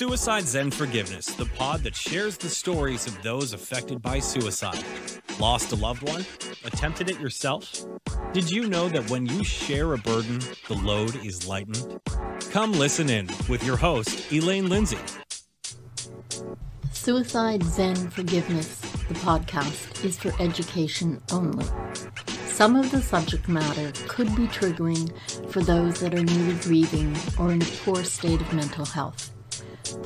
Suicide Zen Forgiveness, the pod that shares the stories of those affected by suicide. Lost a loved one? Attempted it yourself? Did you know that when you share a burden, the load is lightened? Come listen in with your host, Elaine Lindsay. Suicide Zen Forgiveness, the podcast, is for education only. Some of the subject matter could be triggering for those that are newly grieving or in a poor state of mental health.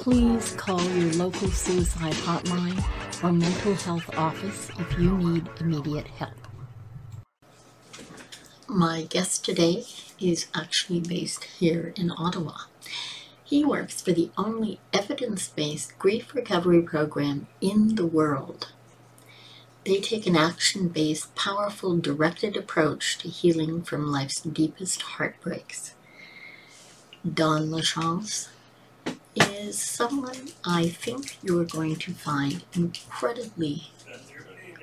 Please call your local suicide hotline or mental health office if you need immediate help. My guest today is actually based here in Ottawa. He works for the only evidence based grief recovery program in the world. They take an action based, powerful, directed approach to healing from life's deepest heartbreaks. Don Lachance is someone I think you are going to find incredibly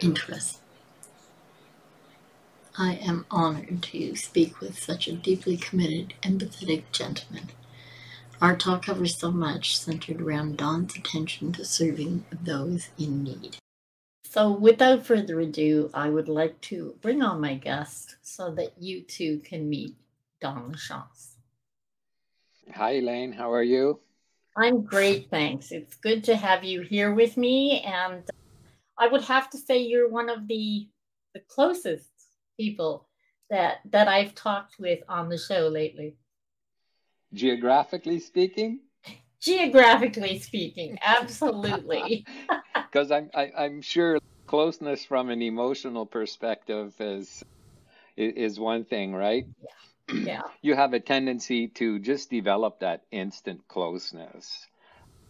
interesting. I am honored to speak with such a deeply committed, empathetic gentleman. Our talk covers so much centered around Don's attention to serving those in need. So, without further ado, I would like to bring on my guest so that you two can meet Don Lachance. Hi, Elaine. How are you? I'm great, thanks. It's good to have you here with me. And I would have to say you're one of the, the closest people that, that I've talked with on the show lately. Geographically speaking? Geographically speaking, absolutely. because I'm I, am i am sure closeness from an emotional perspective is is one thing, right? Yeah. Yeah. You have a tendency to just develop that instant closeness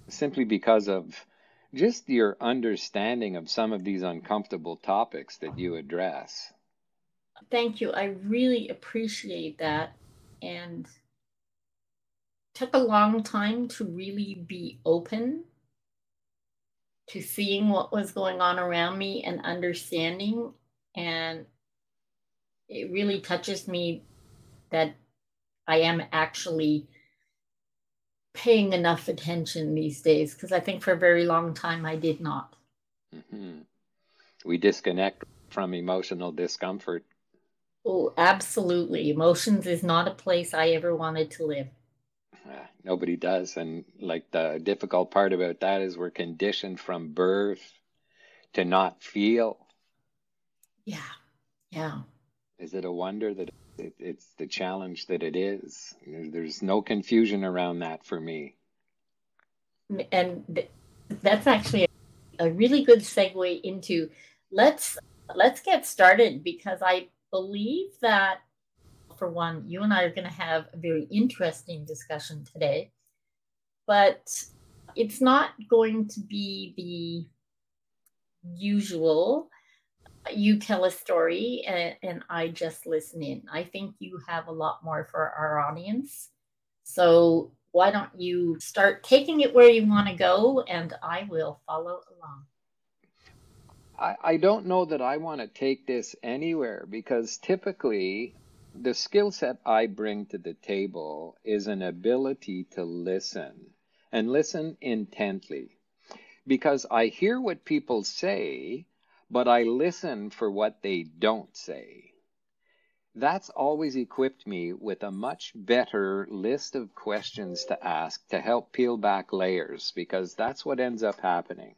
simply because of just your understanding of some of these uncomfortable topics that you address. Thank you. I really appreciate that and took a long time to really be open to seeing what was going on around me and understanding. And it really touches me that I am actually paying enough attention these days because I think for a very long time I did not. Mm-hmm. We disconnect from emotional discomfort. Oh, absolutely. Emotions is not a place I ever wanted to live nobody does. And like the difficult part about that is we're conditioned from birth to not feel. Yeah. Yeah. Is it a wonder that it, it's the challenge that it is? There's no confusion around that for me. And that's actually a, really good segue into let's let's get started because I believe that for one, you and I are going to have a very interesting discussion today, but it's not going to be the usual you tell a story and, and, I just listen in. I think you have a lot more for our audience. So why don't you start taking it where you want to go and I will follow along. I, I don't know that I want to take this anywhere because typically the skill set I bring to the table is an ability to listen and listen intently because I hear what people say, but I listen for what they don't say. That's always equipped me with a much better list of questions to ask to help peel back layers because that's what ends up happening.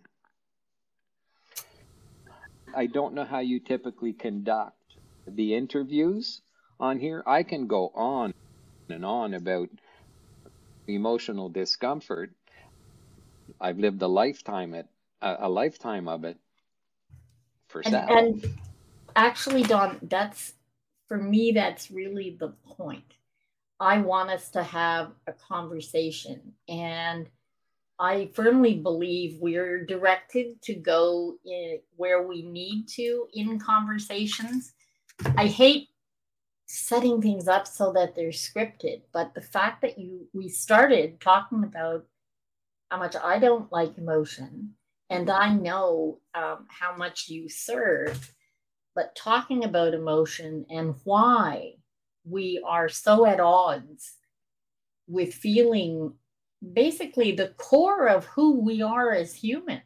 I don't know how you typically conduct the interviews on here, I can go on and on about emotional discomfort. I've lived a lifetime at a, a lifetime of it for and, and actually, Don, that's for me. That's really the point. I want us to have a conversation, and I firmly believe we're directed to go where we need to in conversations. I hate setting things up so that they're scripted. But the fact that you we started talking about how much I don't like emotion, and I know um, how much you serve, but talking about emotion and why we are so at odds with feeling basically the core of who we are as humans.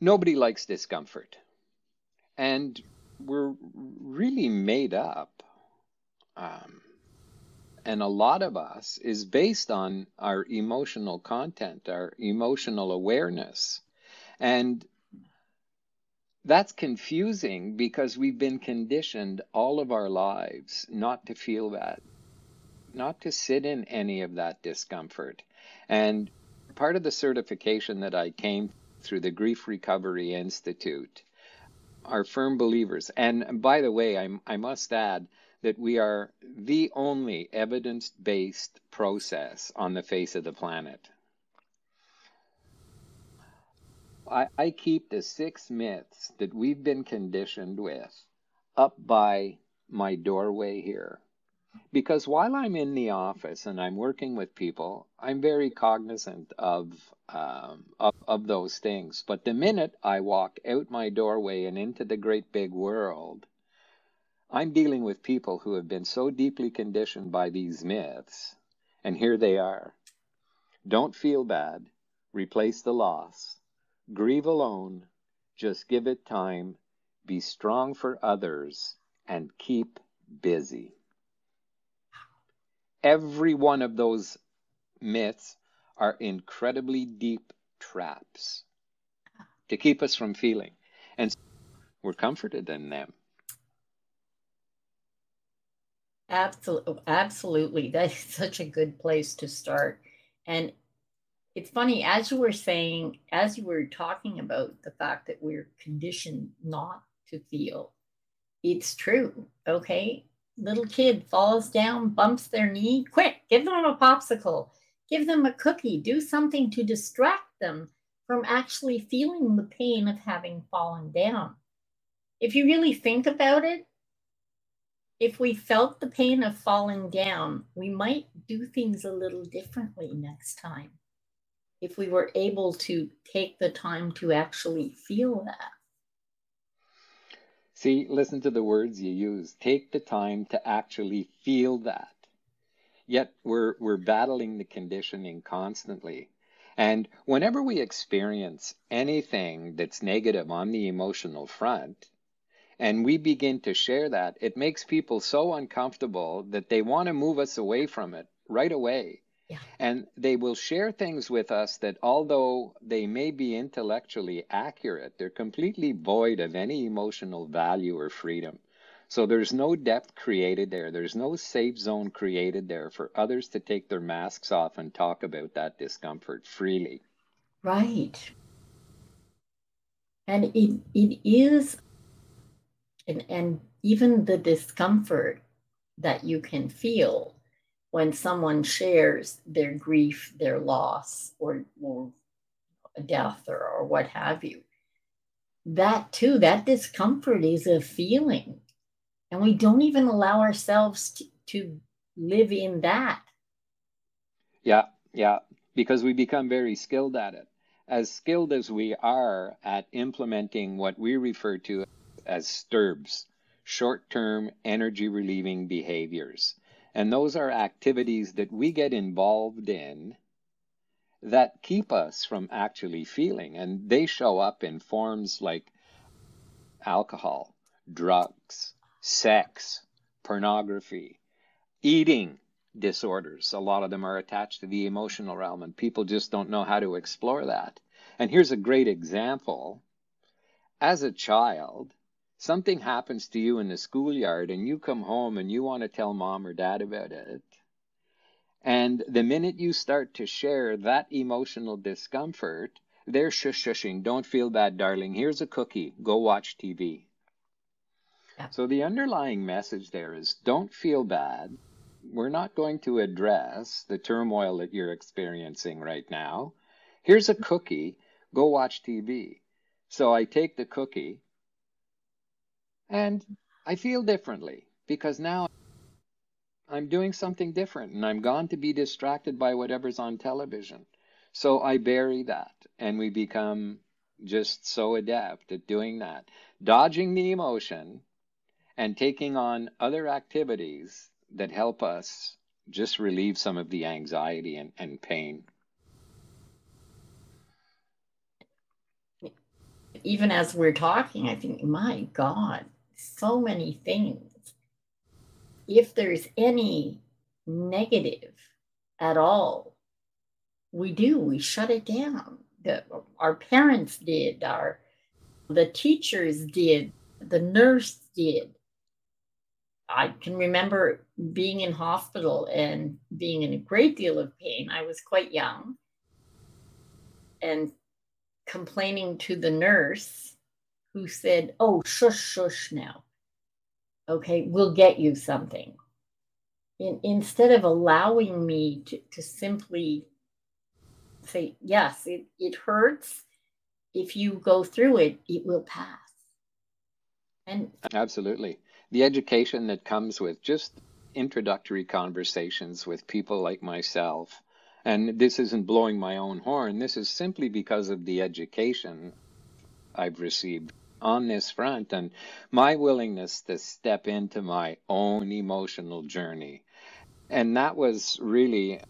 Nobody likes discomfort. And we're really made up. Um, and a lot of us is based on our emotional content, our emotional awareness. And that's confusing because we've been conditioned all of our lives not to feel that, not to sit in any of that discomfort. And part of the certification that I came through the Grief Recovery Institute are firm believers. And by the way, I, I must add that we are the only evidence based process on the face of the planet. I, I keep the six myths that we've been conditioned with up by my doorway here. Because while I'm in the office and I'm working with people, I'm very cognizant of, um, of, of those things. But the minute I walk out my doorway and into the great big world, I'm dealing with people who have been so deeply conditioned by these myths, and here they are. Don't feel bad. Replace the loss. Grieve alone, just give it time, be strong for others, and keep busy. Every one of those myths are incredibly deep traps to keep us from feeling. And we're comforted in them. Oh, absolutely, absolutely. That is such a good place to start. And it's funny as you were saying as you were talking about the fact that we're conditioned not to feel it's true okay little kid falls down bumps their knee quick give them a popsicle give them a cookie do something to distract them from actually feeling the pain of having fallen down if you really think about it if we felt the pain of falling down we might do things a little differently next time if we were able to take the time to actually feel that. See, listen to the words you use. Take the time to actually feel that. Yet we're, we're battling the conditioning constantly. And whenever we experience anything that's negative on the emotional front, and we begin to share that, it makes people so uncomfortable that they want to move us away from it right away. Yeah. And they will share things with us that, although they may be intellectually accurate, they're completely void of any emotional value or freedom. So there's no depth created there. There's no safe zone created there for others to take their masks off and talk about that discomfort freely. Right. And it, it is, and, and even the discomfort that you can feel when someone shares their grief, their loss, or, or death or, or what have you. That too, that discomfort is a feeling. And we don't even allow ourselves to, to live in that. Yeah, yeah, because we become very skilled at it. As skilled as we are at implementing what we refer to as STERBs, short term energy relieving behaviors. And those are activities that we get involved in that keep us from actually feeling. And they show up in forms like alcohol, drugs, sex, pornography, eating disorders. A lot of them are attached to the emotional realm, and people just don't know how to explore that. And here's a great example. As a child, something happens to you in the schoolyard and you come home and you want to tell mom or dad about it. And the minute you start to share that emotional discomfort, they're shush shushing. Don't feel bad, darling. Here's a cookie. Go watch TV. Yeah. So the underlying message there is don't feel bad. We're not going to address the turmoil that you're experiencing right now. Here's a cookie. Go watch TV. So I take the cookie and I feel differently because now I'm doing something different and I'm gone to be distracted by whatever's on television. So I bury that and we become just so adept at doing that, dodging the emotion and taking on other activities that help us just relieve some of the anxiety and, and pain. Even as we're talking, I think, my God, so many things. If there's any negative at all, we do, we shut it down. The, our parents did, our the teachers did, the nurse did. I can remember being in hospital and being in a great deal of pain. I was quite young and complaining to the nurse who said, Oh, shush, shush now. Okay, we'll get you something. In, instead of allowing me to, to simply say, Yes, it, it hurts. If you go through it, it will pass. And absolutely the education that comes with just introductory conversations with people like myself. And this isn't blowing my own horn. This is simply because of the education I've received on this front and my willingness to step into my own emotional journey. And that was really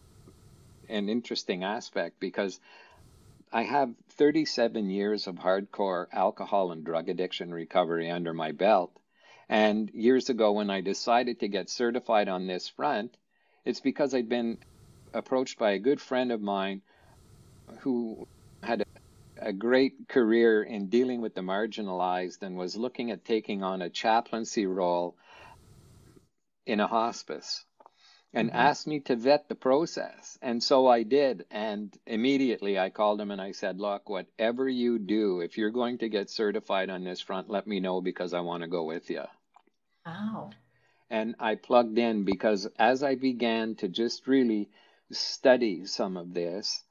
an interesting aspect because I have 37 years of hardcore alcohol and drug addiction recovery under my belt. And years ago, when I decided to get certified on this front, it's because I'd been approached by a good friend of mine who had a great career in dealing with the marginalized and was looking at taking on a chaplaincy role in a hospice and mm-hmm. asked me to vet the process. And so I did. And immediately I called him and I said, Look, whatever you do, if you're going to get certified on this front, let me know because I want to go with you. Wow. And I plugged in because as I began to just really study some of this,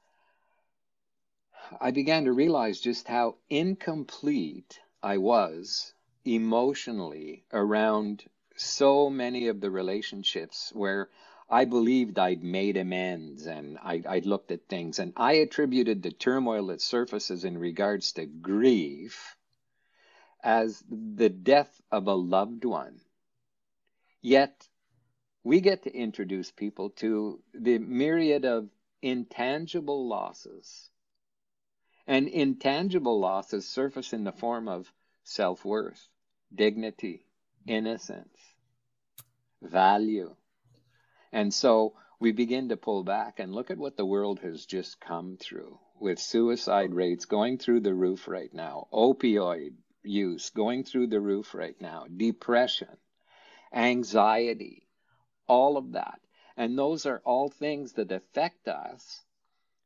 I began to realize just how incomplete I was emotionally around so many of the relationships where I believed I'd made amends and I, would looked at things, and I attributed the turmoil that surfaces in regards to grief as the death of a loved one. Yet, we get to introduce people to the myriad of intangible losses. And intangible losses surface in the form of self worth, dignity, innocence, value and so we begin to pull back and look at what the world has just come through with suicide rates going through the roof right now, opioid use going through the roof right now, depression, anxiety, all of that. And those are all things that affect us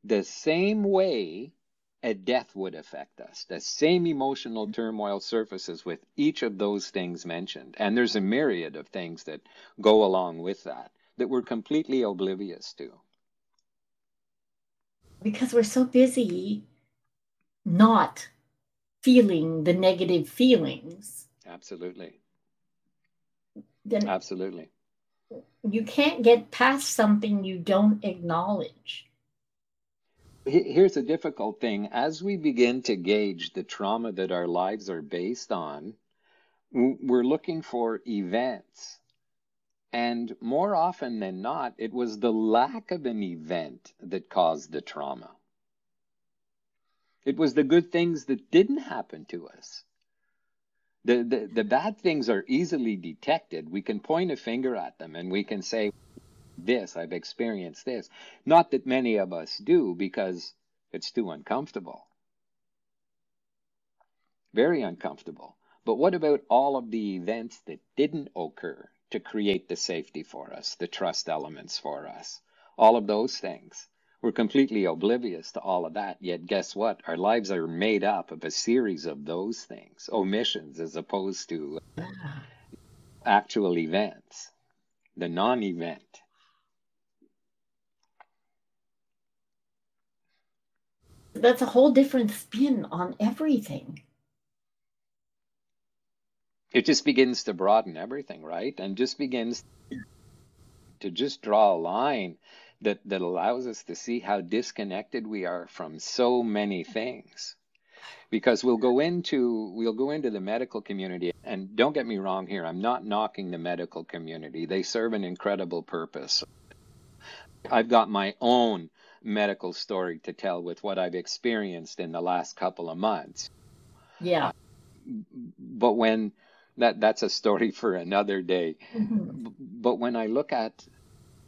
the same way a death would affect us. The same emotional mm-hmm. turmoil surfaces with each of those things mentioned. And there's a myriad of things that go along with that that we're completely oblivious to. Because we're so busy not feeling the negative feelings. Absolutely. Then Absolutely. You can't get past something you don't acknowledge. Here's a difficult thing. As we begin to gauge the trauma that our lives are based on, we're looking for events and more often than not, it was the lack of an event that caused the trauma. It was the good things that didn't happen to us. The, the, the bad things are easily detected. We can point a finger at them and we can say, This, I've experienced this. Not that many of us do because it's too uncomfortable. Very uncomfortable. But what about all of the events that didn't occur to create the safety for us, the trust elements for us, all of those things. We're completely oblivious to all of that. Yet, guess what? Our lives are made up of a series of those things, omissions as opposed to actual events, the non event. That's a whole different spin on everything it just begins to broaden everything, right? And just begins to just draw a line that, that allows us to see how disconnected we are from so many things. because we'll go into we'll go into the medical community and don't get me wrong here i'm not knocking the medical community they serve an incredible purpose i've got my own medical story to tell with what i've experienced in the last couple of months yeah but when that that's a story for another day mm-hmm. but when i look at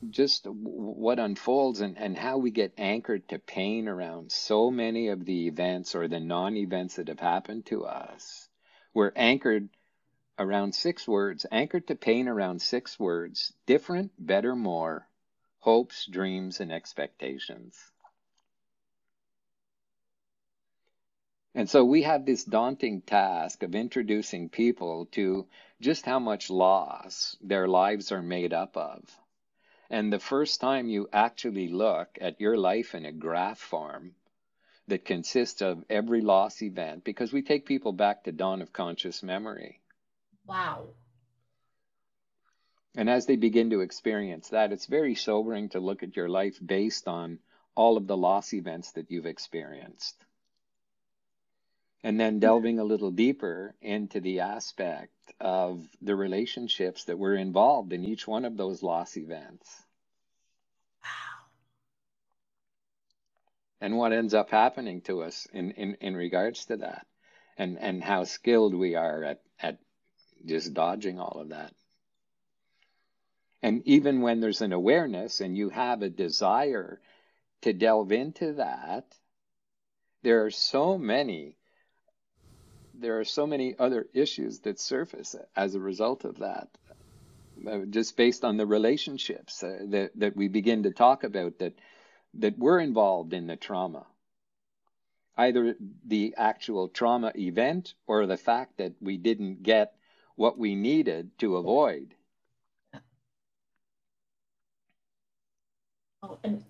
just what unfolds and, and how we get anchored to pain around so many of the events or the non events that have happened to us. We're anchored around six words, anchored to pain around six words different, better, more, hopes, dreams, and expectations. And so we have this daunting task of introducing people to just how much loss their lives are made up of. And the first time you actually look at your life in a graph form that consists of every loss event, because we take people back to dawn of conscious memory. Wow. And as they begin to experience that, it's very sobering to look at your life based on all of the loss events that you've experienced. And then delving a little deeper into the aspect of the relationships that were involved in each one of those loss events. Wow. And what ends up happening to us in, in, in regards to that, and, and how skilled we are at, at just dodging all of that. And even when there's an awareness and you have a desire to delve into that, there are so many there are so many other issues that surface as a result of that. Uh, just based on the relationships uh, that, that we begin to talk about that that were involved in the trauma either the actual trauma event or the fact that we didn't get what we needed to avoid oh, and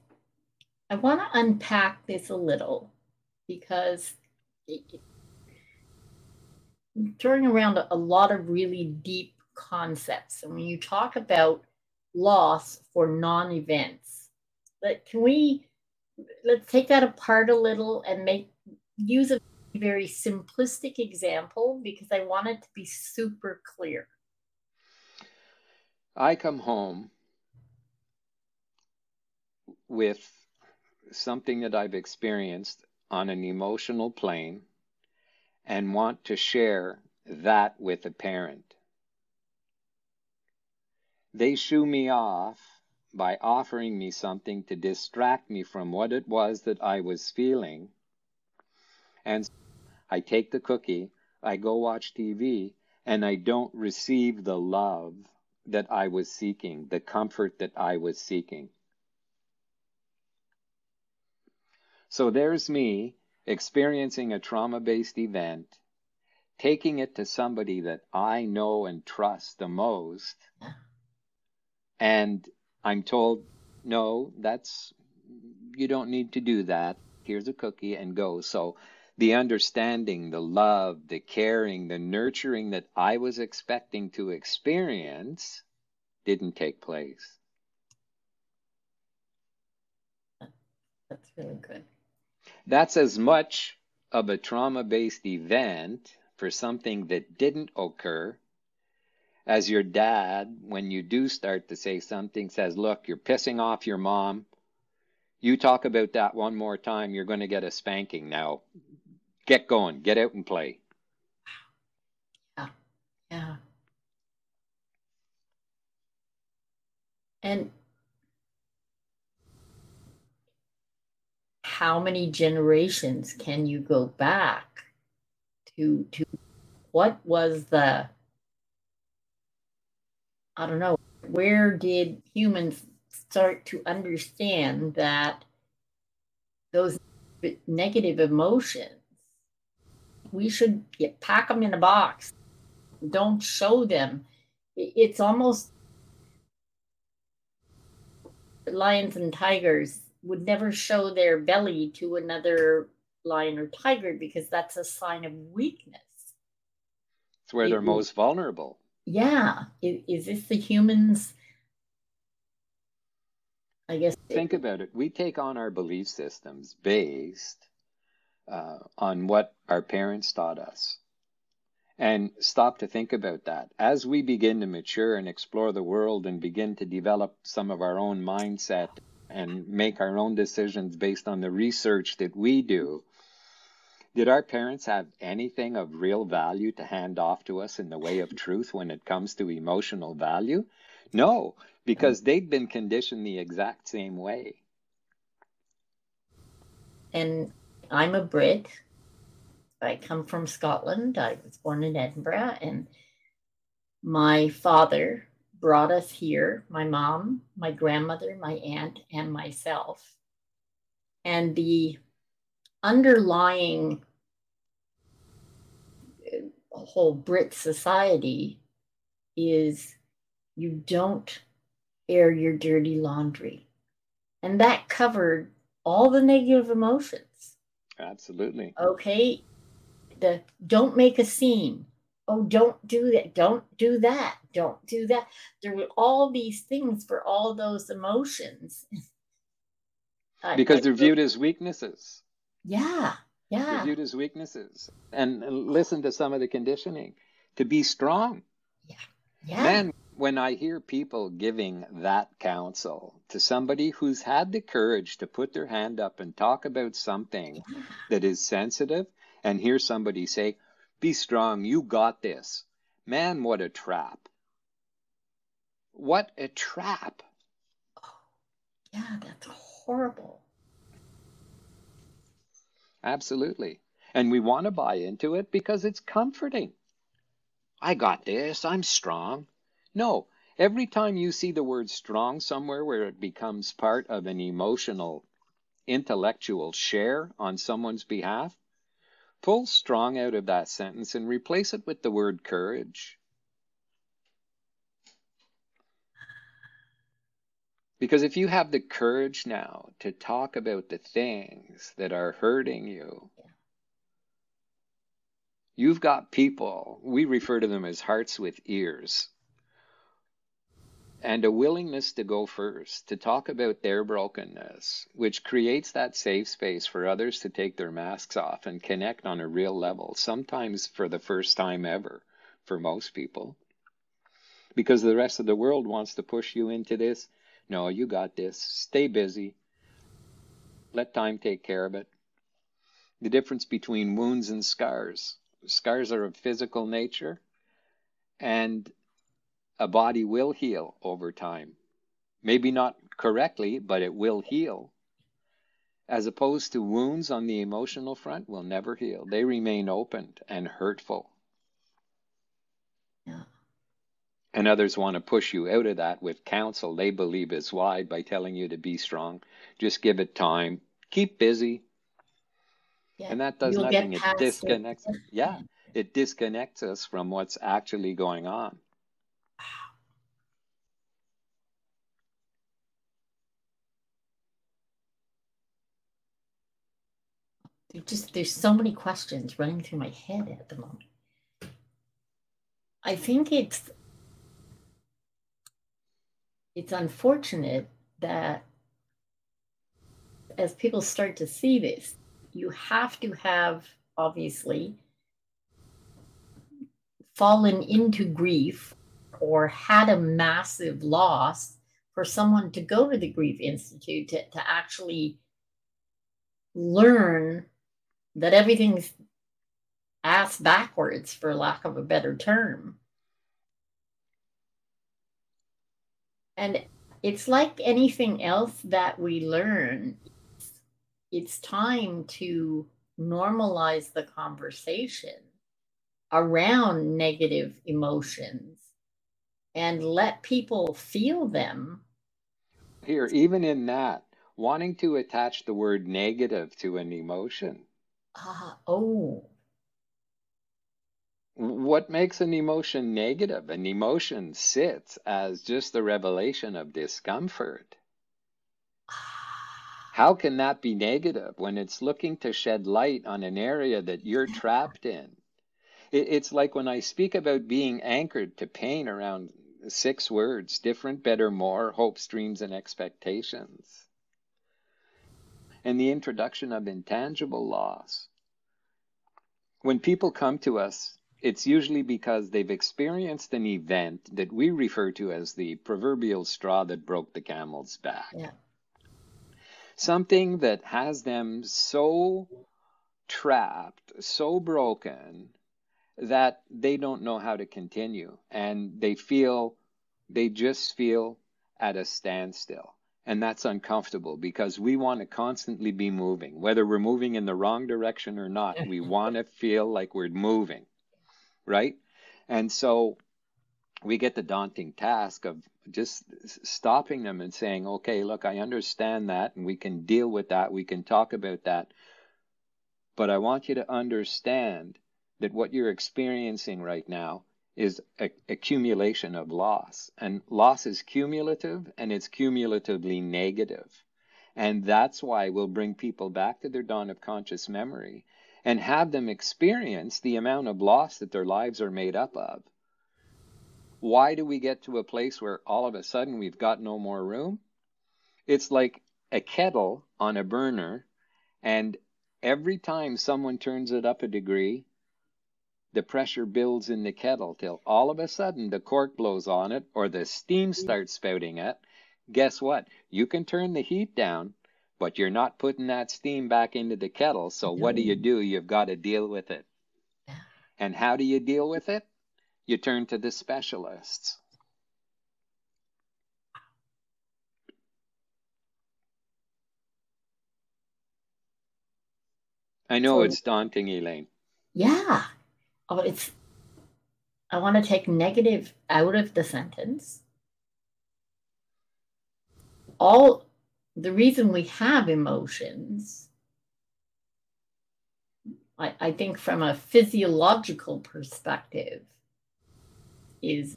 i want to unpack this a little because throwing around a, lot of really deep concepts. And when you talk about loss for non events, but can we let's take that apart a little and make use of a very simplistic example because I want it to be super clear. I come home with something that I've experienced on an emotional plane and want to share that with a parent. They shoo me off by offering me something to distract me from what it was that I was feeling. And I take the cookie, I go watch TV, and I don't receive the love that I was seeking, the comfort that I was seeking. So there's me experiencing a trauma based event, taking it to somebody that I know and trust the most, and I'm told, no, that's, you don't need to do that. Here's a cookie and go. So the understanding, the love, the caring, the nurturing that I was expecting to experience didn't take place. That's really good. That's as much of a trauma based event for something that didn't occur as your dad, when you do start to say something, says, Look, you're pissing off your mom. You talk about that one more time, you're going to get a spanking now. Get going, get out and play. Yeah. Yeah. And how many generations can you go back to to what was the I don't know, where did humans start to understand that those negative emotions we should get, pack them in a box. Don't show them. It's almost lions and tigers would never show their belly to another lion or tiger because that's a sign of weakness. It's where it, they're most vulnerable. Yeah. Is, is this the humans? I guess. Think it, about it. We take on our belief systems based uh, on what our parents taught us and stop to think about that. As we begin to mature and explore the world and begin to develop some of our own mindset and make our own decisions based on the research that we do, did our parents have anything of real value to hand off to us in the way of truth when it comes to emotional value? No, because mm. they'd been conditioned the exact same way. And I'm a Brit. I come from Scotland. I was born in Edinburgh, and my father brought us here my mom, my grandmother, my aunt, and myself. And the underlying whole Brit society is you don't air your dirty laundry. And that covered all the negative emotions. Absolutely. Okay. The don't make a scene. Oh, don't do that. Don't do that. Don't do that. There were all these things for all those emotions. because they're viewed as weaknesses. Yeah. Yeah. They're viewed as weaknesses. And listen to some of the conditioning to be strong. Yeah. Yeah. Man, when I hear people giving that counsel to somebody who's had the courage to put their hand up and talk about something that is sensitive, and hear somebody say, Be strong, you got this. Man, what a trap. What a trap. Oh, yeah, that's horrible. Absolutely. And we want to buy into it because it's comforting. I got this. I'm strong. No, every time you see the word strong somewhere where it becomes part of an emotional, intellectual share on someone's behalf, pull strong out of that sentence and replace it with the word courage. Because if you have the courage now to talk about the things that are hurting you, you've got people, we refer to them as hearts with ears, and a willingness to go first, to talk about their brokenness, which creates that safe space for others to take their masks off and connect on a real level, sometimes for the first time ever for most people. Because the rest of the world wants to push you into this. No, you got this. Stay busy. Let time take care of it. The difference between wounds and scars. Scars are of physical nature, and a body will heal over time. Maybe not correctly, but it will heal. As opposed to wounds on the emotional front will never heal. They remain open and hurtful. Yeah. And others want to push you out of that with counsel they believe is wide by telling you to be strong. Just give it time. Keep busy. Yeah. And that does You'll nothing. It disconnects. it. Yeah. It disconnects us from what's actually going on. There just there's so many questions running through my head at the moment. I think it's it's unfortunate that as people start to see this, you have to have obviously fallen into grief or had a massive loss for someone to go to the Grief Institute to, to actually learn that everything's ass backwards, for lack of a better term. And it's like anything else that we learn, it's time to normalize the conversation around negative emotions and let people feel them. Here, even in that, wanting to attach the word negative to an emotion. Ah, oh, What makes an emotion negative? An emotion sits as just the revelation of discomfort. ah, How can that be negative when it's looking to shed light on an area that you're trapped in? It's like when I speak about being anchored to pain around six words different, better, more, hopes, dreams, and expectations. and the introduction of intangible loss. When people come to us, it's usually because they've experienced an event that we refer to as the proverbial straw that broke the camel's back. Yeah. Something that has them so trapped, so broken, that they don't know how to continue. And they feel, they just feel at a standstill. And that's uncomfortable because we want to constantly be moving. Whether we're moving in the wrong direction or not, we want to feel like we're moving, right? And so we get the daunting task of just stopping them and saying, okay, look, I understand that, and we can deal with that, we can talk about that. But I want you to understand that what you're experiencing right now is a, accumulation of loss. And loss is cumulative and it's cumulatively negative. And that's why we'll bring people back to their dawn of conscious memory and have them experience the amount of loss that their lives are made up of. Why do we get to a place where all of a sudden we've got no more room? It's like a kettle on a burner, and every time someone turns it up a degree, the pressure builds in the kettle till all of a sudden the cork blows on it or the steam mm. starts spouting it. Guess what? You can turn the heat down, but you're not putting that steam back into the kettle. So what do you do? You've got to deal with it. And how do you deal with it? You turn to the specialists. I know so, it's daunting, Elaine. Yeah oh, it's I want to take negative out of the sentence. All the reason we have emotions, I, I think from a physiological perspective, is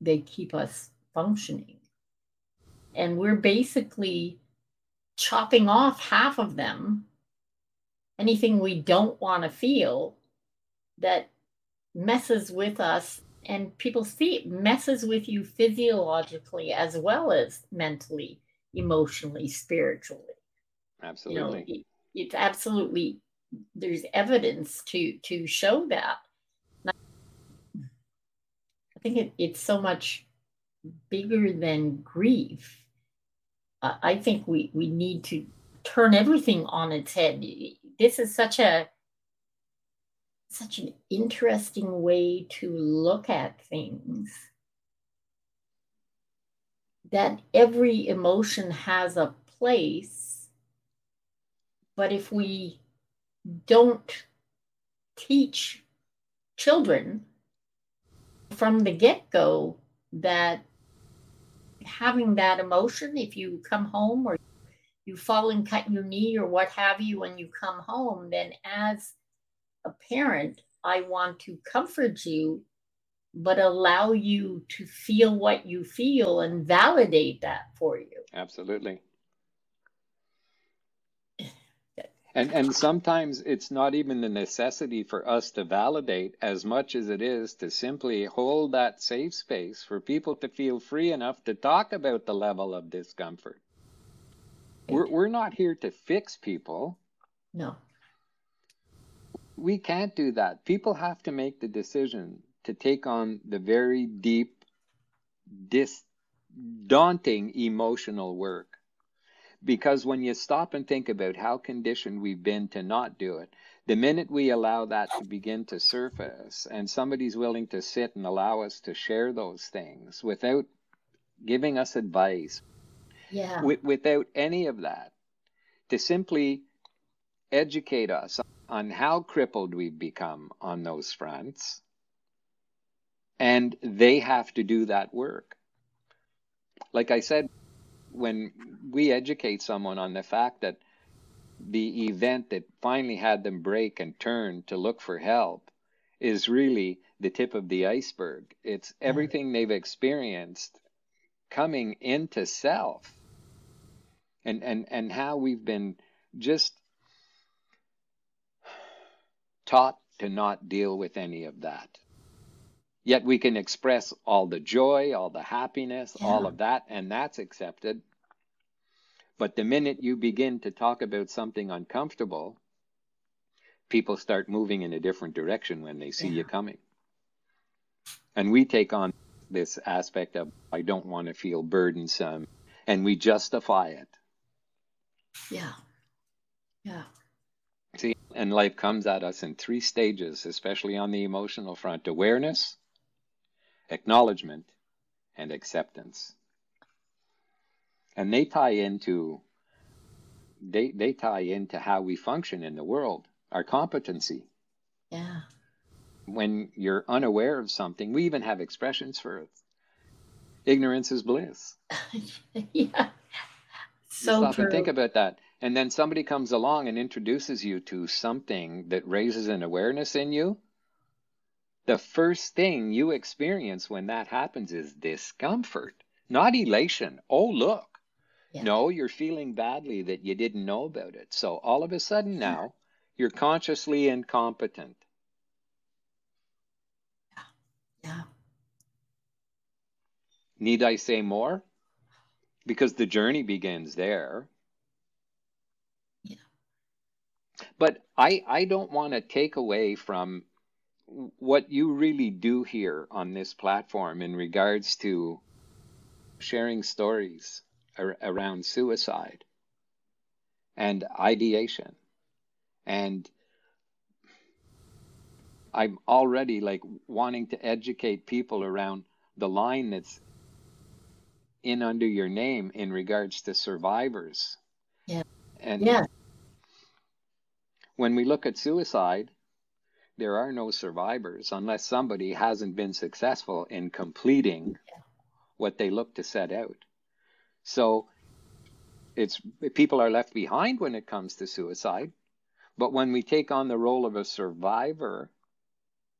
they keep us functioning. And we're basically chopping off half of them. Anything we don't want to feel that messes with us and people see it messes with you physiologically as well as mentally emotionally spiritually. Absolutely you know, it, it's absolutely there's evidence to to show that. I think it, it's so much bigger than grief. Uh, i think we we need to turn everything on its head. This is such a such an interesting way to look at things that every emotion has a place but if we don't teach children from the get-go that having that emotion if you come home or you fall and cut your knee or what have you when you come home then as a parent, I want to comfort you, but allow you to feel what you feel and validate that for you. Absolutely. And, and sometimes it's not even the necessity for us to validate as much as it is to simply hold that safe space for people to feel free enough to talk about the level of discomfort. We're, we're not here to fix people. No we can't do that. People have to make the decision to take on the very deep, dis- daunting emotional work. Because when you stop and think about how conditioned we've been to not do it, the minute we allow that to begin to surface and somebody's willing to sit and allow us to share those things without giving us advice, yeah. w- without any of that, to simply educate us on how crippled we've become on those fronts. And they have to do that work. Like I said, when we educate someone on the fact that the event that finally had them break and turn to look for help is really the tip of the iceberg. It's everything they've experienced coming into self and, and, and how we've been just taught to not deal with any of that. Yet we can express all the joy, all the happiness, yeah. all of that, and that's accepted. But the minute you begin to talk about something uncomfortable, people start moving in a different direction when they see yeah. you coming. And we take on this aspect of, I don't want to feel burdensome, and we justify it. Yeah. Yeah. See, and life comes at us in three stages, especially on the emotional front awareness, acknowledgement, and acceptance. And they tie into they they tie into how we function in the world, our competency. Yeah. When you're unaware of something, we even have expressions for it. Ignorance is bliss. yeah. So Stop true. and think about that. And then somebody comes along and introduces you to something that raises an awareness in you. The first thing you experience when that happens is discomfort, not elation. Oh, look. Yeah. No, you're feeling badly that you didn't know about it. So all of a sudden now, you're consciously incompetent. Yeah. Yeah. Need I say more? Because the journey begins there. Yeah. But I, I don't want to take away from what you really do here on this platform in regards to sharing stories ar- around suicide and ideation. And I'm already like wanting to educate people around the line that's in under your name in regards to survivors. Yeah. And yeah. When we look at suicide, there are no survivors unless somebody hasn't been successful in completing what they look to set out. So it's people are left behind when it comes to suicide, but when we take on the role of a survivor,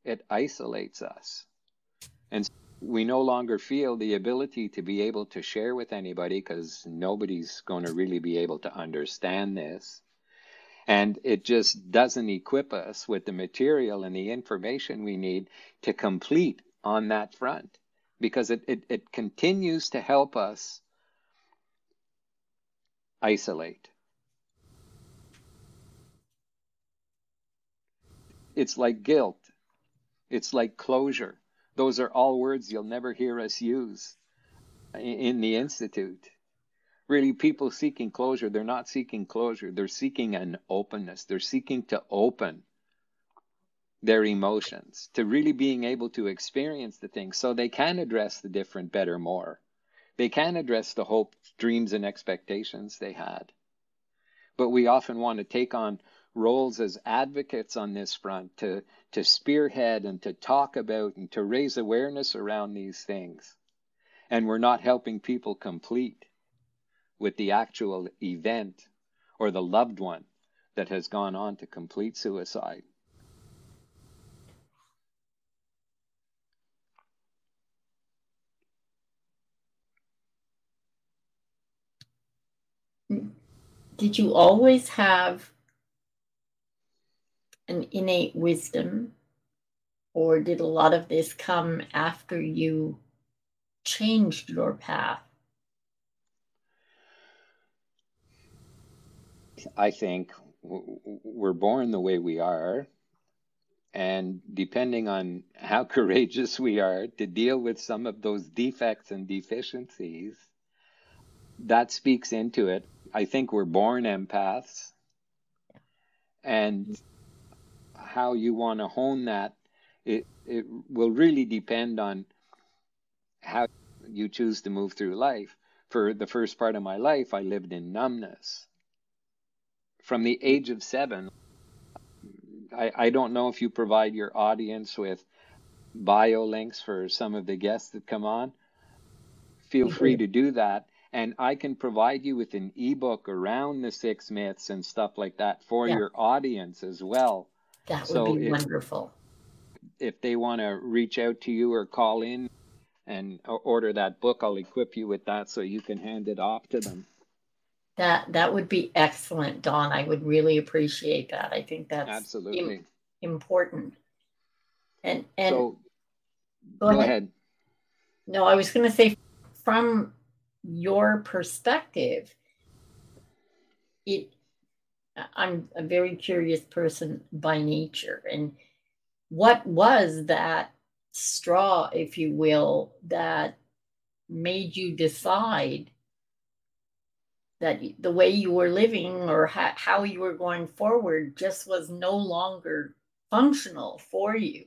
it isolates us. And we no longer feel the ability to be able to share with anybody because nobody's going to really be able to understand this. And it just doesn't equip us with the material and the information we need to complete on that front because it, it, it continues to help us isolate. It's like guilt. It's like closure. Those are all words you'll never hear us use in the Institute. Really, people seeking closure, they're not seeking closure. They're seeking an openness. They're seeking to open their emotions, to really being able to experience the things so they can address the different better more. They can address the hopes, dreams, and expectations they had. But we often want to take on roles as advocates on this front to, to spearhead and to talk about and to raise awareness around these things. And we're not helping people complete with the actual event or the loved one that has gone on to complete suicide. Did you always have an innate wisdom, or did a lot of this come after you changed your path? I think we're born the way we are. And depending on how courageous we are to deal with some of those defects and deficiencies, that speaks into it. I think we're born empaths. And how you want to hone that, it, it will really depend on how you choose to move through life. For the first part of my life, I lived in numbness. From the age of seven, I, I don't know if you provide your audience with bio links for some of the guests that come on. Feel free to do that. And I can provide you with an ebook around the six myths and stuff like that for yeah. your audience as well. That would so be if, wonderful. If they want to reach out to you or call in and order that book, I'll equip you with that so you can hand it off to them. That that would be excellent, Don. I would really appreciate that. I think that's absolutely Im- important. And and so, go, ahead. ahead. No, I was going to say from your perspective, it I'm a very curious person by nature. And what was that straw, if you will, that made you decide that the way you were living or ha- how you were going forward just was no longer functional for you?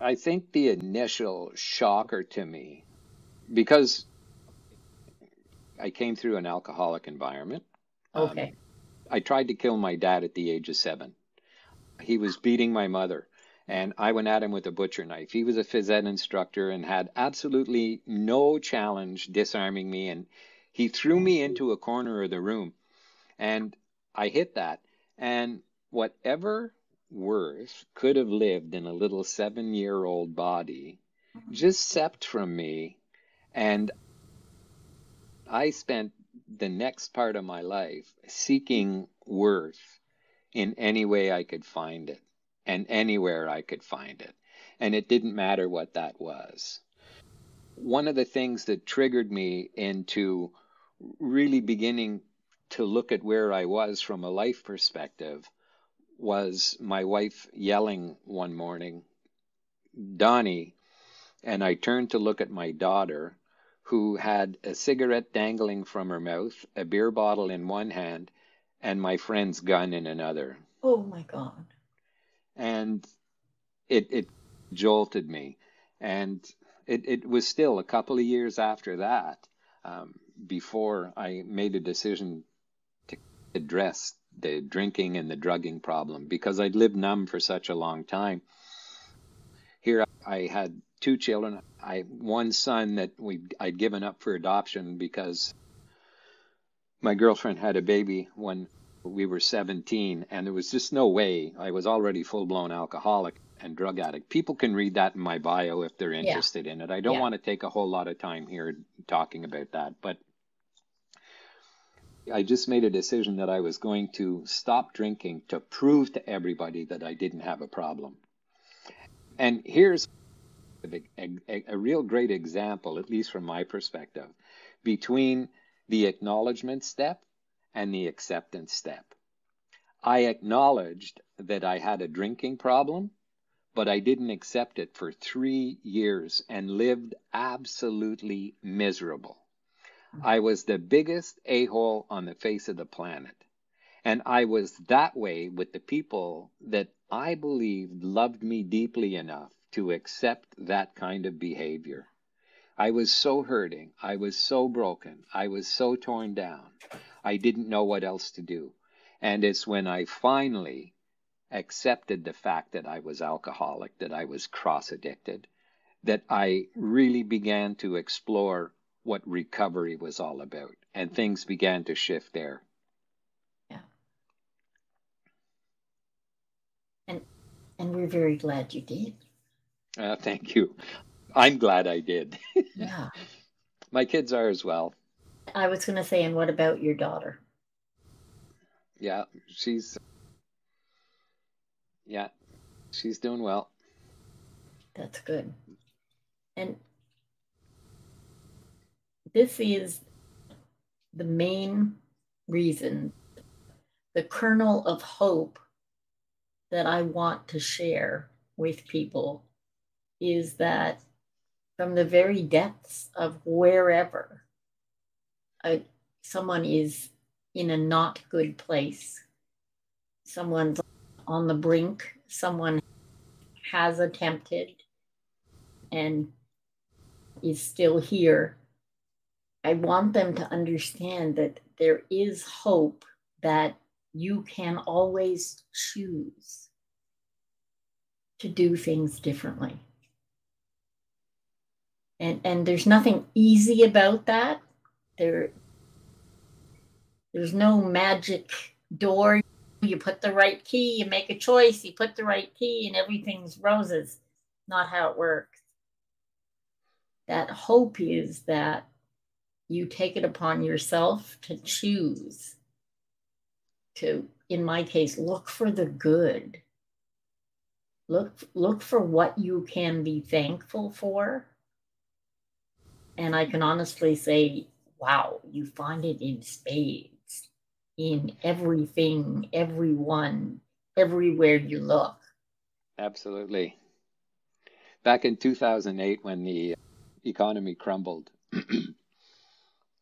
I think the initial shocker to me, because I came through an alcoholic environment. Um, okay. Um, I tried to kill my dad at the age of seven. He was beating my mother, and I went at him with a butcher knife. He was a phys ed instructor and had absolutely no challenge disarming me, and he threw me mm-hmm. into a corner of the room, and I hit that. And whatever worth could have lived in a little seven year old body mm-hmm. just sept from me, and I spent the next part of my life seeking worth in any way I could find it and anywhere I could find it. And it didn't matter what that was. One of the things that triggered me into really beginning to look at where I was from a life perspective was my wife yelling one morning, Donnie, and I turned to look at my daughter who had a cigarette dangling from her mouth, a beer bottle in one hand, and my friend's gun in another. Oh my God. And it, it jolted me. And it, it was still a couple of years after that um, before I made a decision to address the drinking and the drugging problem because I'd lived numb for such a long time. Here I had two children. I one son that we I'd given up for adoption because my girlfriend had a baby when we were 17 and there was just no way I was already full-blown alcoholic and drug addict. People can read that in my bio if they're interested yeah. in it. I don't yeah. want to take a whole lot of time here talking about that, but I just made a decision that I was going to stop drinking to prove to everybody that I didn't have a problem. And here's a, a, a real great example, at least from my perspective, between the acknowledgement step and the acceptance step. I acknowledged that I had a drinking problem, but I didn't accept it for three years and lived absolutely miserable. I was the biggest a hole on the face of the planet. And I was that way with the people that I believed loved me deeply enough to accept that kind of behavior. I was so hurting. I was so broken. I was so torn down. I didn't know what else to do. And it's when I finally accepted the fact that I was alcoholic, that I was cross addicted, that I really began to explore what recovery was all about. And things began to shift there. Yeah. And and we're very glad you did. Uh, thank you. I'm glad I did. yeah. My kids are as well. I was going to say, and what about your daughter? Yeah, she's. Yeah, she's doing well. That's good. And this is the main reason, the kernel of hope that I want to share with people is that from the very depths of wherever a, someone is in a not good place, someone's on the brink, someone has attempted and is still here. I want them to understand that there is hope that you can always choose to do things differently. And and there's nothing easy about that there there's no magic door. You put the right key you make a choice. You put the right key and everything's roses. Not how it works. That hope is that you take it upon yourself to choose to in my case look for the good. Look look for what you can be thankful for. And I can honestly say wow, you find it in spades, in everything, everyone, everywhere you look. Absolutely. Back in 2008, when the economy crumbled,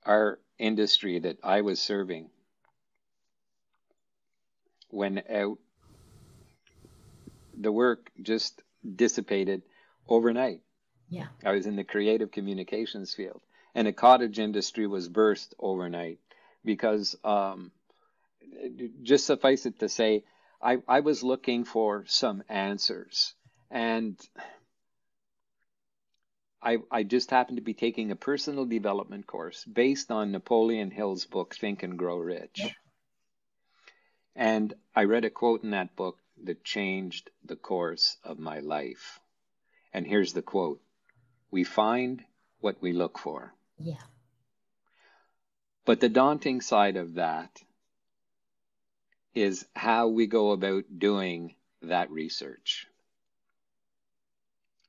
our industry that I was serving went out. The work just dissipated overnight. Yeah. I was in the creative communications field, and the cottage industry was burst overnight because, um, just suffice it to say, I, I was looking for some answers. And I, I just happened to be taking a personal development course based on Napoleon Hill's book, Think and Grow Rich. Yeah. And I read a quote in that book that changed the course of my life. And here's the quote We find what we look for. Yeah. But the daunting side of that is how we go about doing that research.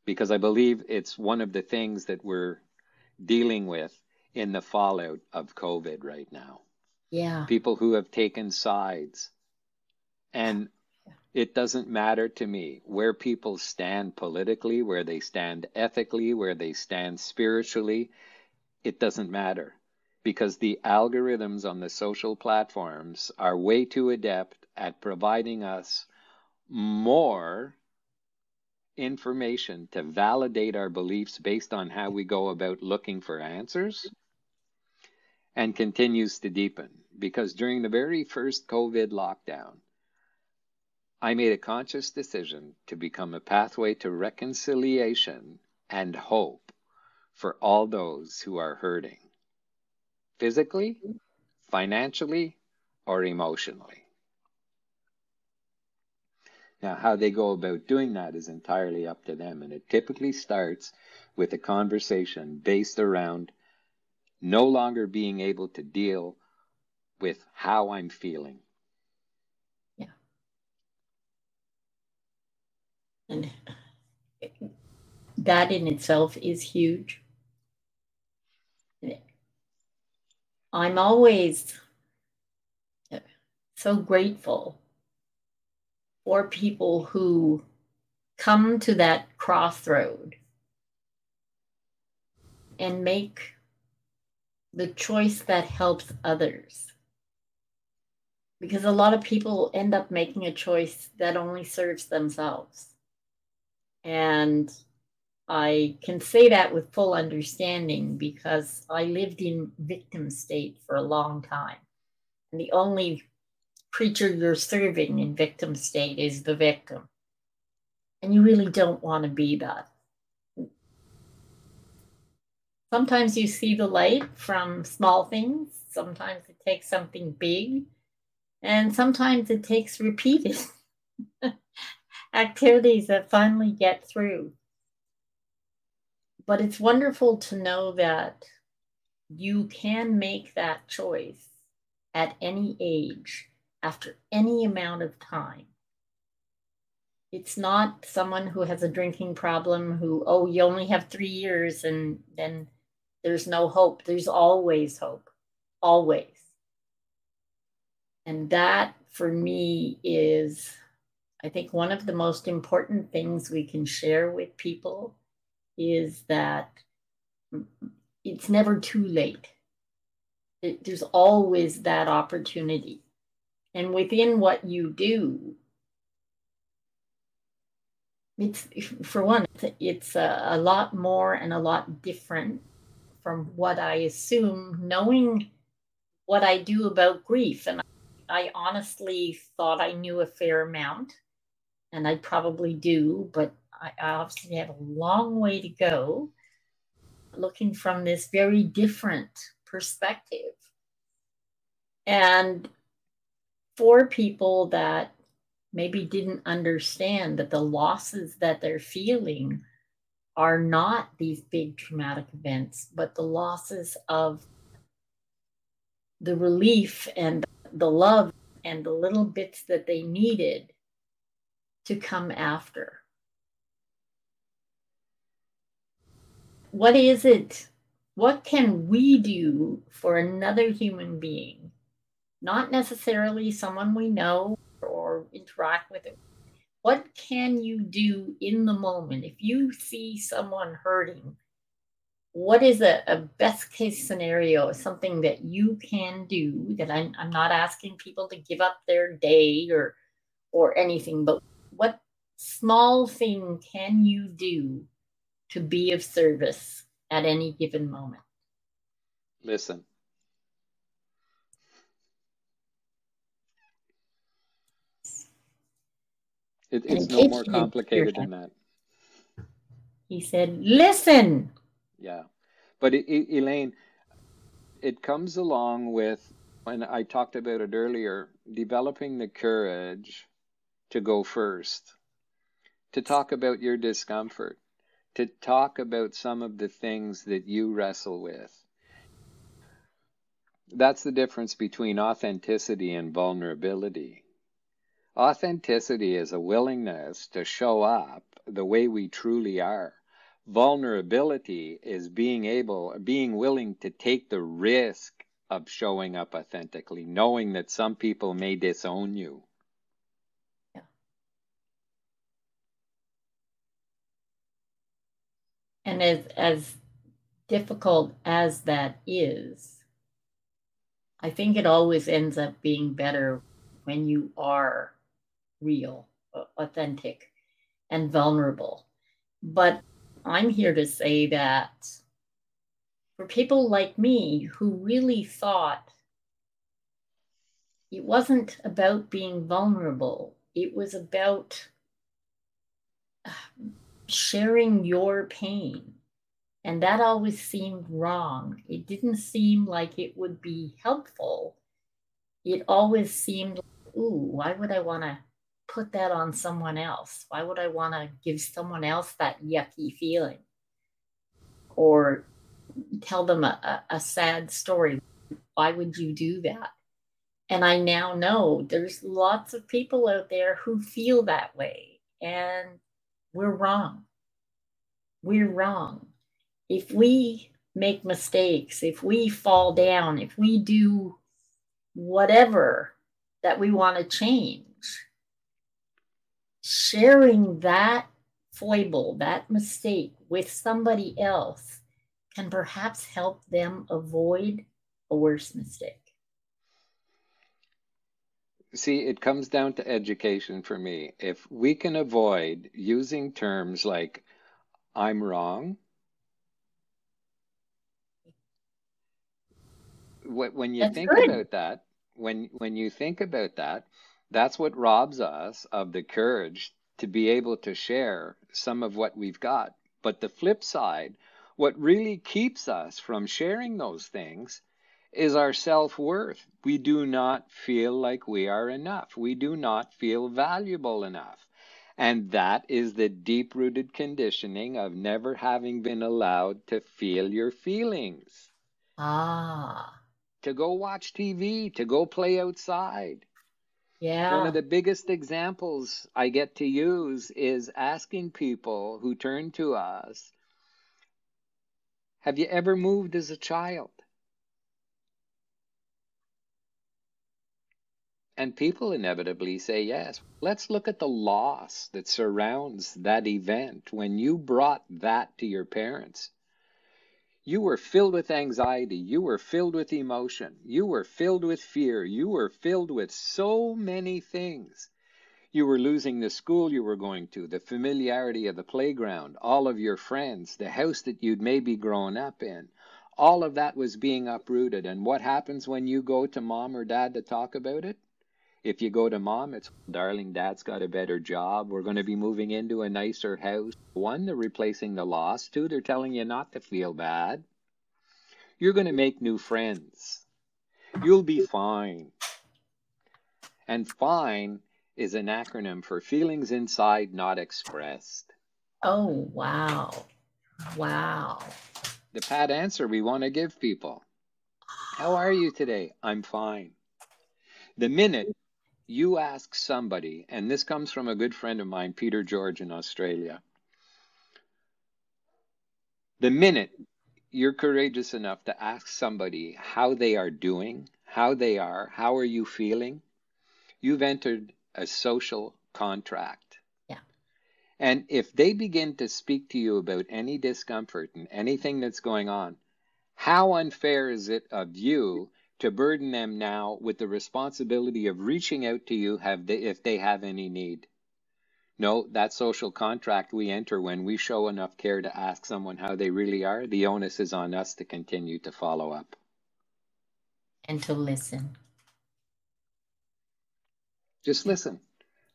Because I believe it's one of the things that we're dealing with in the fallout of COVID right now. Yeah. People who have taken sides. And it doesn't matter to me where people stand politically, where they stand ethically, where they stand spiritually. It doesn't matter because the algorithms on the social platforms are way too adept at providing us more information to validate our beliefs based on how we go about looking for answers and continues to deepen. Because during the very first COVID lockdown, I made a conscious decision to become a pathway to reconciliation and hope for all those who are hurting physically, financially, or emotionally. Now, how they go about doing that is entirely up to them, and it typically starts with a conversation based around no longer being able to deal with how I'm feeling. Yeah. And that in itself is huge. I'm always so grateful for people who come to that crossroad and make the choice that helps others. Because a lot of people end up making a choice that only serves themselves. And I can say that with full understanding because I lived in victim state for a long time. And the only creature you're serving in victim state is the victim. And you really don't want to be that. Sometimes you see the light from small things, sometimes it takes something big, and sometimes it takes repeated activities that finally get through but it's wonderful to know that you can make that choice at any age after any amount of time. It's not someone who has a drinking problem who, oh, you only have three years and then there's no hope. There's always hope, always. And that for me is, I think, one of the most important things we can share with people is that it's never too late. It, there's always that opportunity. And within what you do, it's for one, it's a, a lot more and a lot different from what I assume, knowing what I do about grief. And I honestly thought I knew a fair amount, and I probably do, but I obviously have a long way to go looking from this very different perspective. And for people that maybe didn't understand that the losses that they're feeling are not these big traumatic events, but the losses of the relief and the love and the little bits that they needed to come after. What is it what can we do for another human being? Not necessarily someone we know or interact with. What can you do in the moment? If you see someone hurting, what is a, a best case scenario, something that you can do that I'm, I'm not asking people to give up their day or or anything, but what small thing can you do to be of service at any given moment? Listen. It, it's no more complicated than that. He said, listen. Yeah. But it, it, Elaine, it comes along with, when I talked about it earlier, developing the courage to go first, to talk about your discomfort, to talk about some of the things that you wrestle with. That's the difference between authenticity and vulnerability. Authenticity is a willingness to show up the way we truly are. Vulnerability is being able, being willing to take the risk of showing up authentically, knowing that some people may disown you. And as as difficult as that is, I think it always ends up being better when you are real, authentic, and vulnerable. But I'm here to say that for people like me who really thought it wasn't about being vulnerable, it was about uh, sharing your pain. And that always seemed wrong. It didn't seem like it would be helpful. It always seemed, ooh, why would I want to put that on someone else? Why would I want to give someone else that yucky feeling? Or tell them a, a, a sad story? Why would you do that? And I now know there's lots of people out there who feel that way, and we're wrong. We're wrong. If we make mistakes, if we fall down, if we do whatever that we want to change, sharing that foible, that mistake with somebody else can perhaps help them avoid a worse mistake. See, it comes down to education for me. If we can avoid using terms like, I'm wrong, when you That's think good. about that, when when you think about that, that's what robs us of the courage to be able to share some of what we've got. But the flip side, what really keeps us from sharing those things is our self worth. We do not feel like we are enough. We do not feel valuable enough. And that is the deep rooted conditioning of never having been allowed to feel your feelings. Ah. To go watch TV, to go play outside, yeah. One of the biggest examples I get to use is asking people who turn to us, Have you ever moved as a child? And people inevitably say yes. Let's look at the loss that surrounds that event when you brought that to your parents. You were filled with anxiety. You were filled with emotion. You were filled with fear. You were filled with so many things. You were losing the school you were going to, the familiarity of the playground, all of your friends, the house that you'd maybe grown up in. All of that was being uprooted. And what happens when you go to mom or dad to talk about it? If you go to mom, it's, darling, dad's got a better job. We're going to be moving into a nicer house. One, they're replacing the loss. Two, they're telling you not to feel bad. You're going to make new friends. You'll be fine. And fine is an acronym for feelings inside not expressed. Oh, wow. Wow. The pat answer we want to give people. How are you today? I'm fine. The minute you ask somebody, and this comes from a good friend of mine, Peter George in Australia. The minute you're courageous enough to ask somebody how they are doing, how they are, how are you feeling, you've entered a social contract. Yeah. And if they begin to speak to you about any discomfort and anything that's going on, how unfair is it of you to burden them now with the responsibility of reaching out to you have they, if they have any need? No, that social contract we enter when we show enough care to ask someone how they really are, the onus is on us to continue to follow up. And to listen. Just listen.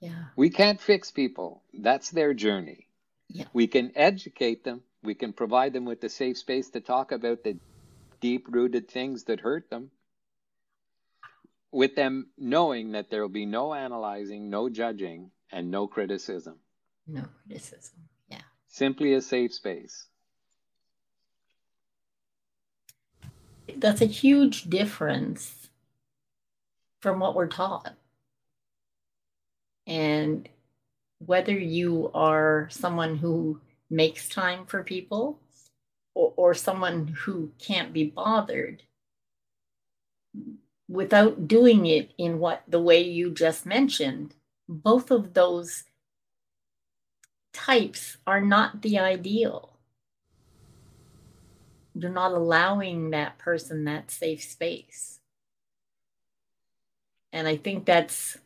Yeah. We can't fix people. That's their journey. Yeah. We can educate them. We can provide them with the safe space to talk about the deep rooted things that hurt them. With them knowing that there will be no analyzing, no judging, and no criticism. No criticism. Yeah. Simply a safe space. That's a huge difference from what we're taught. And whether you are someone who makes time for people or, or someone who can't be bothered without doing it in what the way you just mentioned both of those types are not the ideal. You're not allowing that person that safe space. And i think that's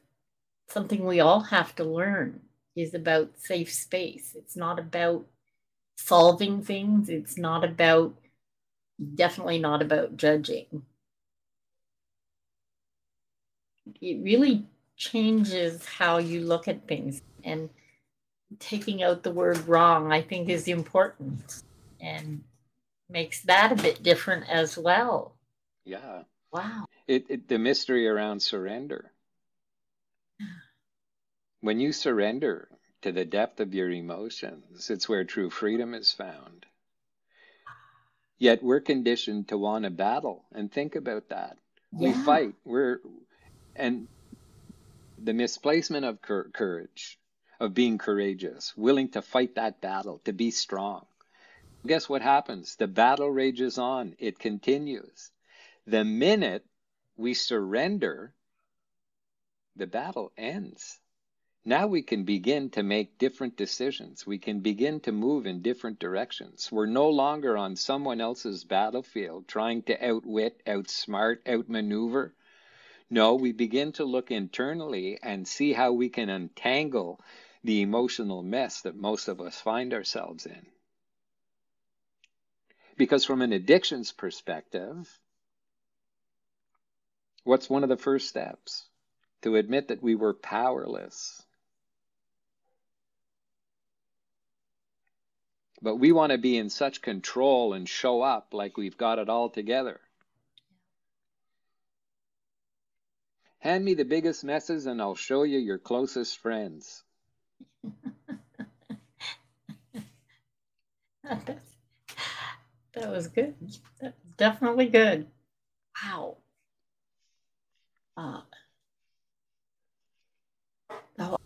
something we all have to learn is about safe space. It's not about solving things. It's not about definitely not about judging it really changes how you look at things and taking out the word wrong i think is important and makes that a bit different as well Yeah. wow It, it the mystery around surrender. When you surrender to the depth of your emotions, it's where true freedom is found. Yet we're conditioned to want to battle and think about that. We fight. We're and the misplacement of cour- courage, of being courageous, willing to fight that battle, to be strong. Guess what happens? The battle rages on. It continues. The minute we surrender, the battle ends. Now we can begin to make different decisions. We can begin to move in different directions. We're no longer on someone else's battlefield trying to outwit, outsmart, outmaneuver. No, we begin to look internally and see how we can untangle the emotional mess that most of us find ourselves in. Because from an addictions perspective, what's one of the first steps? To admit that we were powerless. But we want to be in such control and show up like we've got it all together. Hand me the biggest messes and I'll show you your closest friends. that was good. That was definitely good. Wow. Uh, oh,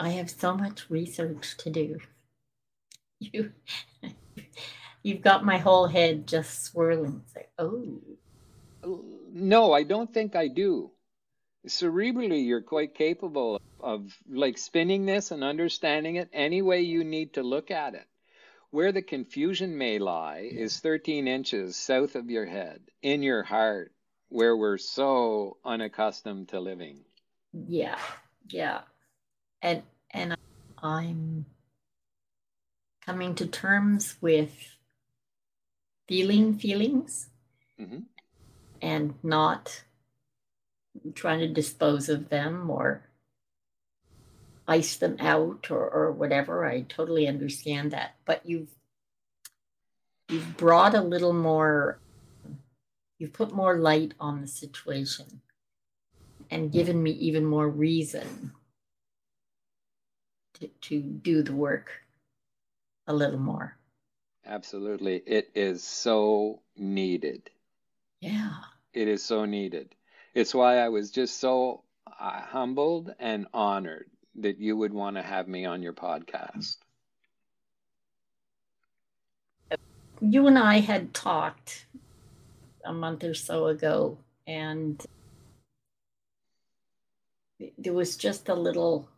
i have so much research to do. You you've got my whole head just swirling. It's like oh. No, I don't think I do. Cerebrally, you're quite capable of like spinning this and understanding it any way you need to look at it. Where the confusion may lie is 13 inches south of your head, in your heart, where we're so unaccustomed to living. yeah yeah and and i'm coming to terms with feeling feelings hmm and not trying to dispose of them or ice them out or, or whatever. I totally understand that. But you've you've brought a little more you've put more light on the situation and given me even more reason to, to do the work a little more. Absolutely. It is so needed. Yeah. It is so needed. It's why I was just so uh, humbled and honored that you would want to have me on your podcast. you and I had talked a month or so ago, and there was just a little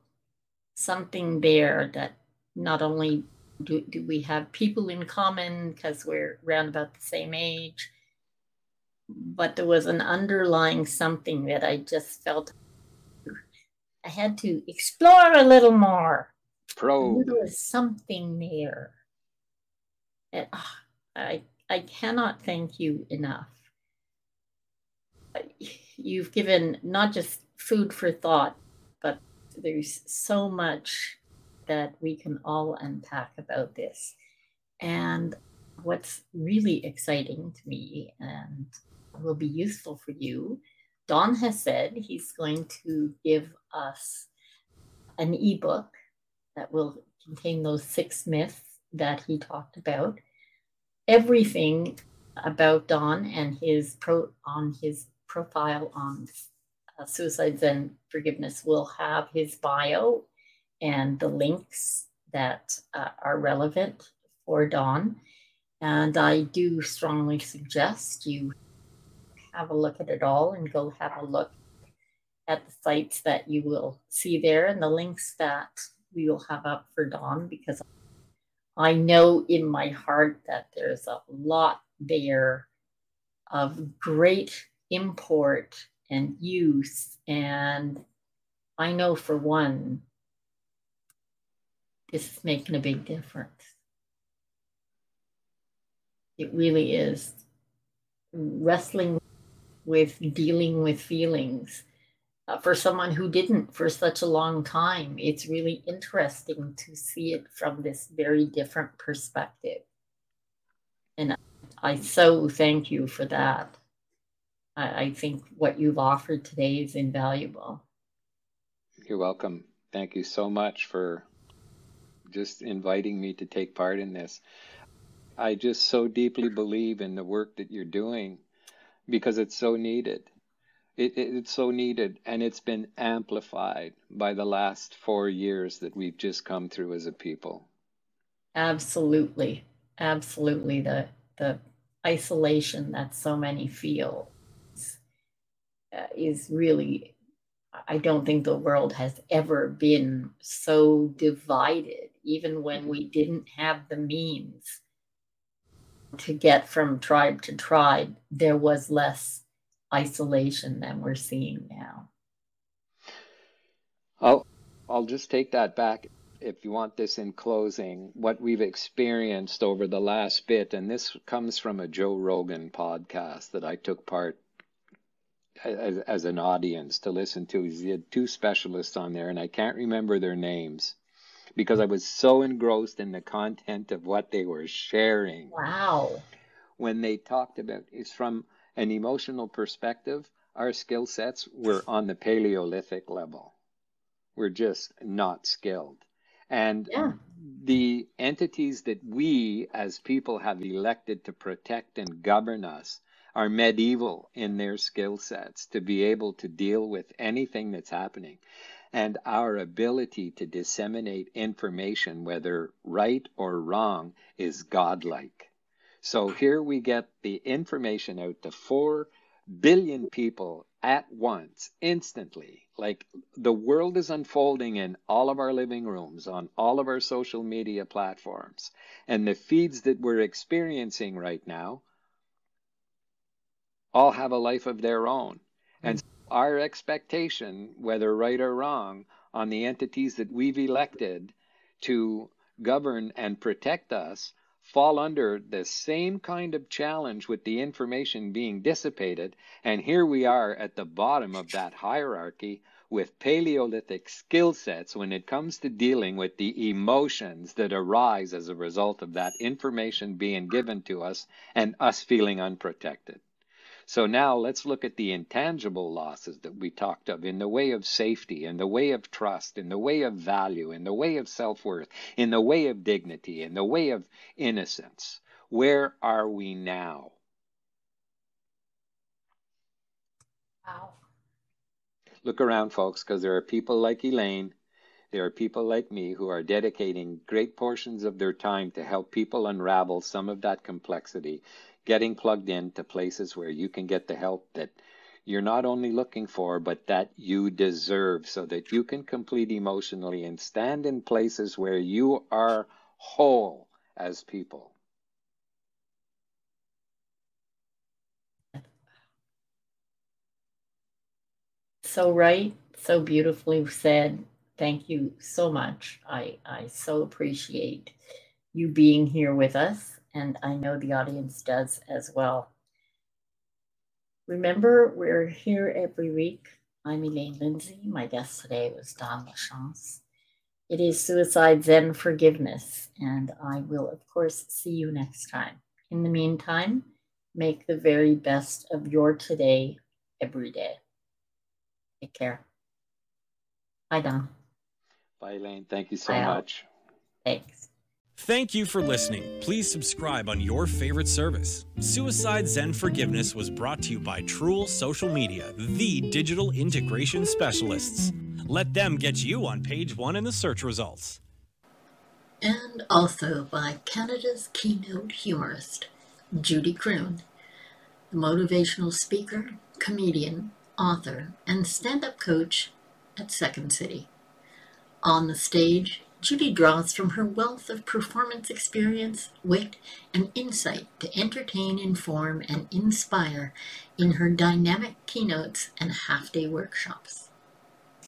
something there that not only do, do we have people in common because we're around about the same age, but there was an underlying something that I just felt I had to explore a little more. Probe. There was something there. And, oh, I I cannot thank you enough. You've given not just food for thought, but there's so much that we can all unpack about this. And what's really exciting to me and will be useful for you, Don has said he's going to give us an ebook that will contain those six myths that he talked about. Everything about Don and his pro on his profile on uh, suicides and forgiveness will have his bio and the links that uh, are relevant for Don. And I do strongly suggest you have a look at it all and go have a look at the sites that you will see there and the links that we will have up for Don because I know in my heart that there's a lot there of great import and use. And I know for one, this is making a big difference. It really is. Wrestling with dealing with feelings uh, for someone who didn't for such a long time, it's really interesting to see it from this very different perspective. And I so thank you for that. I, I think what you've offered today is invaluable. You're welcome. Thank you so much for just inviting me to take part in this. I just so deeply believe in the work that you're doing because it's so needed. It, it, it's so needed, and it's been amplified by the last four years that we've just come through as a people. Absolutely, absolutely. The the isolation that so many feel uh, is really I don't think the world has ever been so divided, even when we didn't have the means to get from tribe to tribe, there was less isolation than we're seeing now. I'll, I'll just take that back if you want this in closing. What we've experienced over the last bit, and this comes from a Joe Rogan podcast that I took part as, as an audience to listen to. He had two specialists on there, and I can't remember their names because I was so engrossed in the content of what they were sharing. Wow. When they talked about it's from an emotional perspective, our skill sets were on the Paleolithic level. We're just not skilled. And yeah. the entities that we as people have elected to protect and govern us are medieval in their skill sets to be able to deal with anything that's happening. And our ability to disseminate information, whether right or wrong, is godlike. So here we get the information out to 4 billion people at once, instantly. Like the world is unfolding in all of our living rooms, on all of our social media platforms. And the feeds that we're experiencing right now all have a life of their own. And our expectation, whether right or wrong, on the entities that we've elected to govern and protect us fall under the same kind of challenge with the information being dissipated. And here we are at the bottom of that hierarchy with Paleolithic skill sets when it comes to dealing with the emotions that arise as a result of that information being given to us and us feeling unprotected. So now let's look at the intangible losses that we talked of in the way of safety, in the way of trust, in the way of value, in the way of self worth, in the way of dignity, in the way of innocence. Where are we now? Wow. Look around, folks, because there are people like Elaine There are people like me who are dedicating great portions of their time to help people unravel some of that complexity, getting plugged in to places where you can get the help that you're not only looking for, but that you deserve so that you can complete emotionally and stand in places where you are whole as people. So right, so beautifully said. Thank you so much. I, I so appreciate you being here with us, and I know the audience does as well. Remember, we're here every week. I'm Elaine Lindsay. My guest today was Don Lachance. It is Suicide Zen Forgiveness, and I will, of course, see you next time. In the meantime, make the very best of your today every day. Take care. Bye, Don. Bye, Elaine. Thank you so Bye, much. Thanks. Thank you for listening. Please subscribe on your favorite service. Suicide Zen Forgiveness was brought to you by Truel Social Media, the digital integration specialists. Let them get you on page one in the search results. And also by Canada's keynote humorist, Judy Croon, the motivational speaker, comedian, author, and stand up coach at Second City. On the stage, Judy draws from her wealth of performance experience, wit, and insight to entertain, inform, and inspire in her dynamic keynotes and half day workshops.